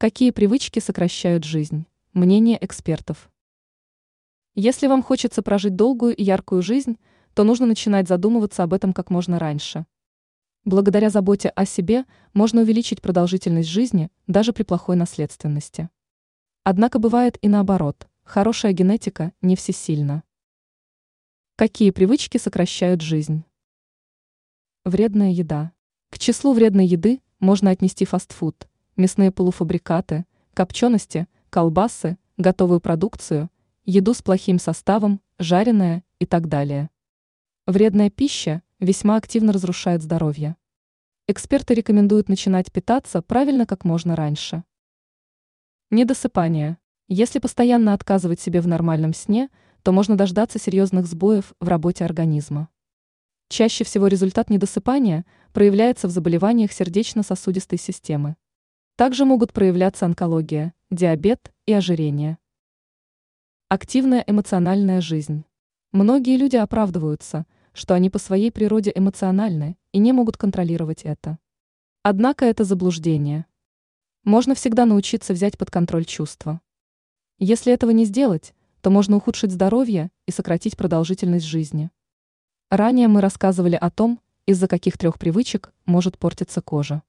Какие привычки сокращают жизнь? Мнение экспертов. Если вам хочется прожить долгую и яркую жизнь, то нужно начинать задумываться об этом как можно раньше. Благодаря заботе о себе можно увеличить продолжительность жизни даже при плохой наследственности. Однако бывает и наоборот, хорошая генетика не всесильна. Какие привычки сокращают жизнь? Вредная еда. К числу вредной еды можно отнести фастфуд, мясные полуфабрикаты, копчености, колбасы, готовую продукцию, еду с плохим составом, жареное и так далее. Вредная пища весьма активно разрушает здоровье. Эксперты рекомендуют начинать питаться правильно как можно раньше. Недосыпание. Если постоянно отказывать себе в нормальном сне, то можно дождаться серьезных сбоев в работе организма. Чаще всего результат недосыпания проявляется в заболеваниях сердечно-сосудистой системы. Также могут проявляться онкология, диабет и ожирение. Активная эмоциональная жизнь. Многие люди оправдываются, что они по своей природе эмоциональны и не могут контролировать это. Однако это заблуждение. Можно всегда научиться взять под контроль чувства. Если этого не сделать, то можно ухудшить здоровье и сократить продолжительность жизни. Ранее мы рассказывали о том, из-за каких трех привычек может портиться кожа.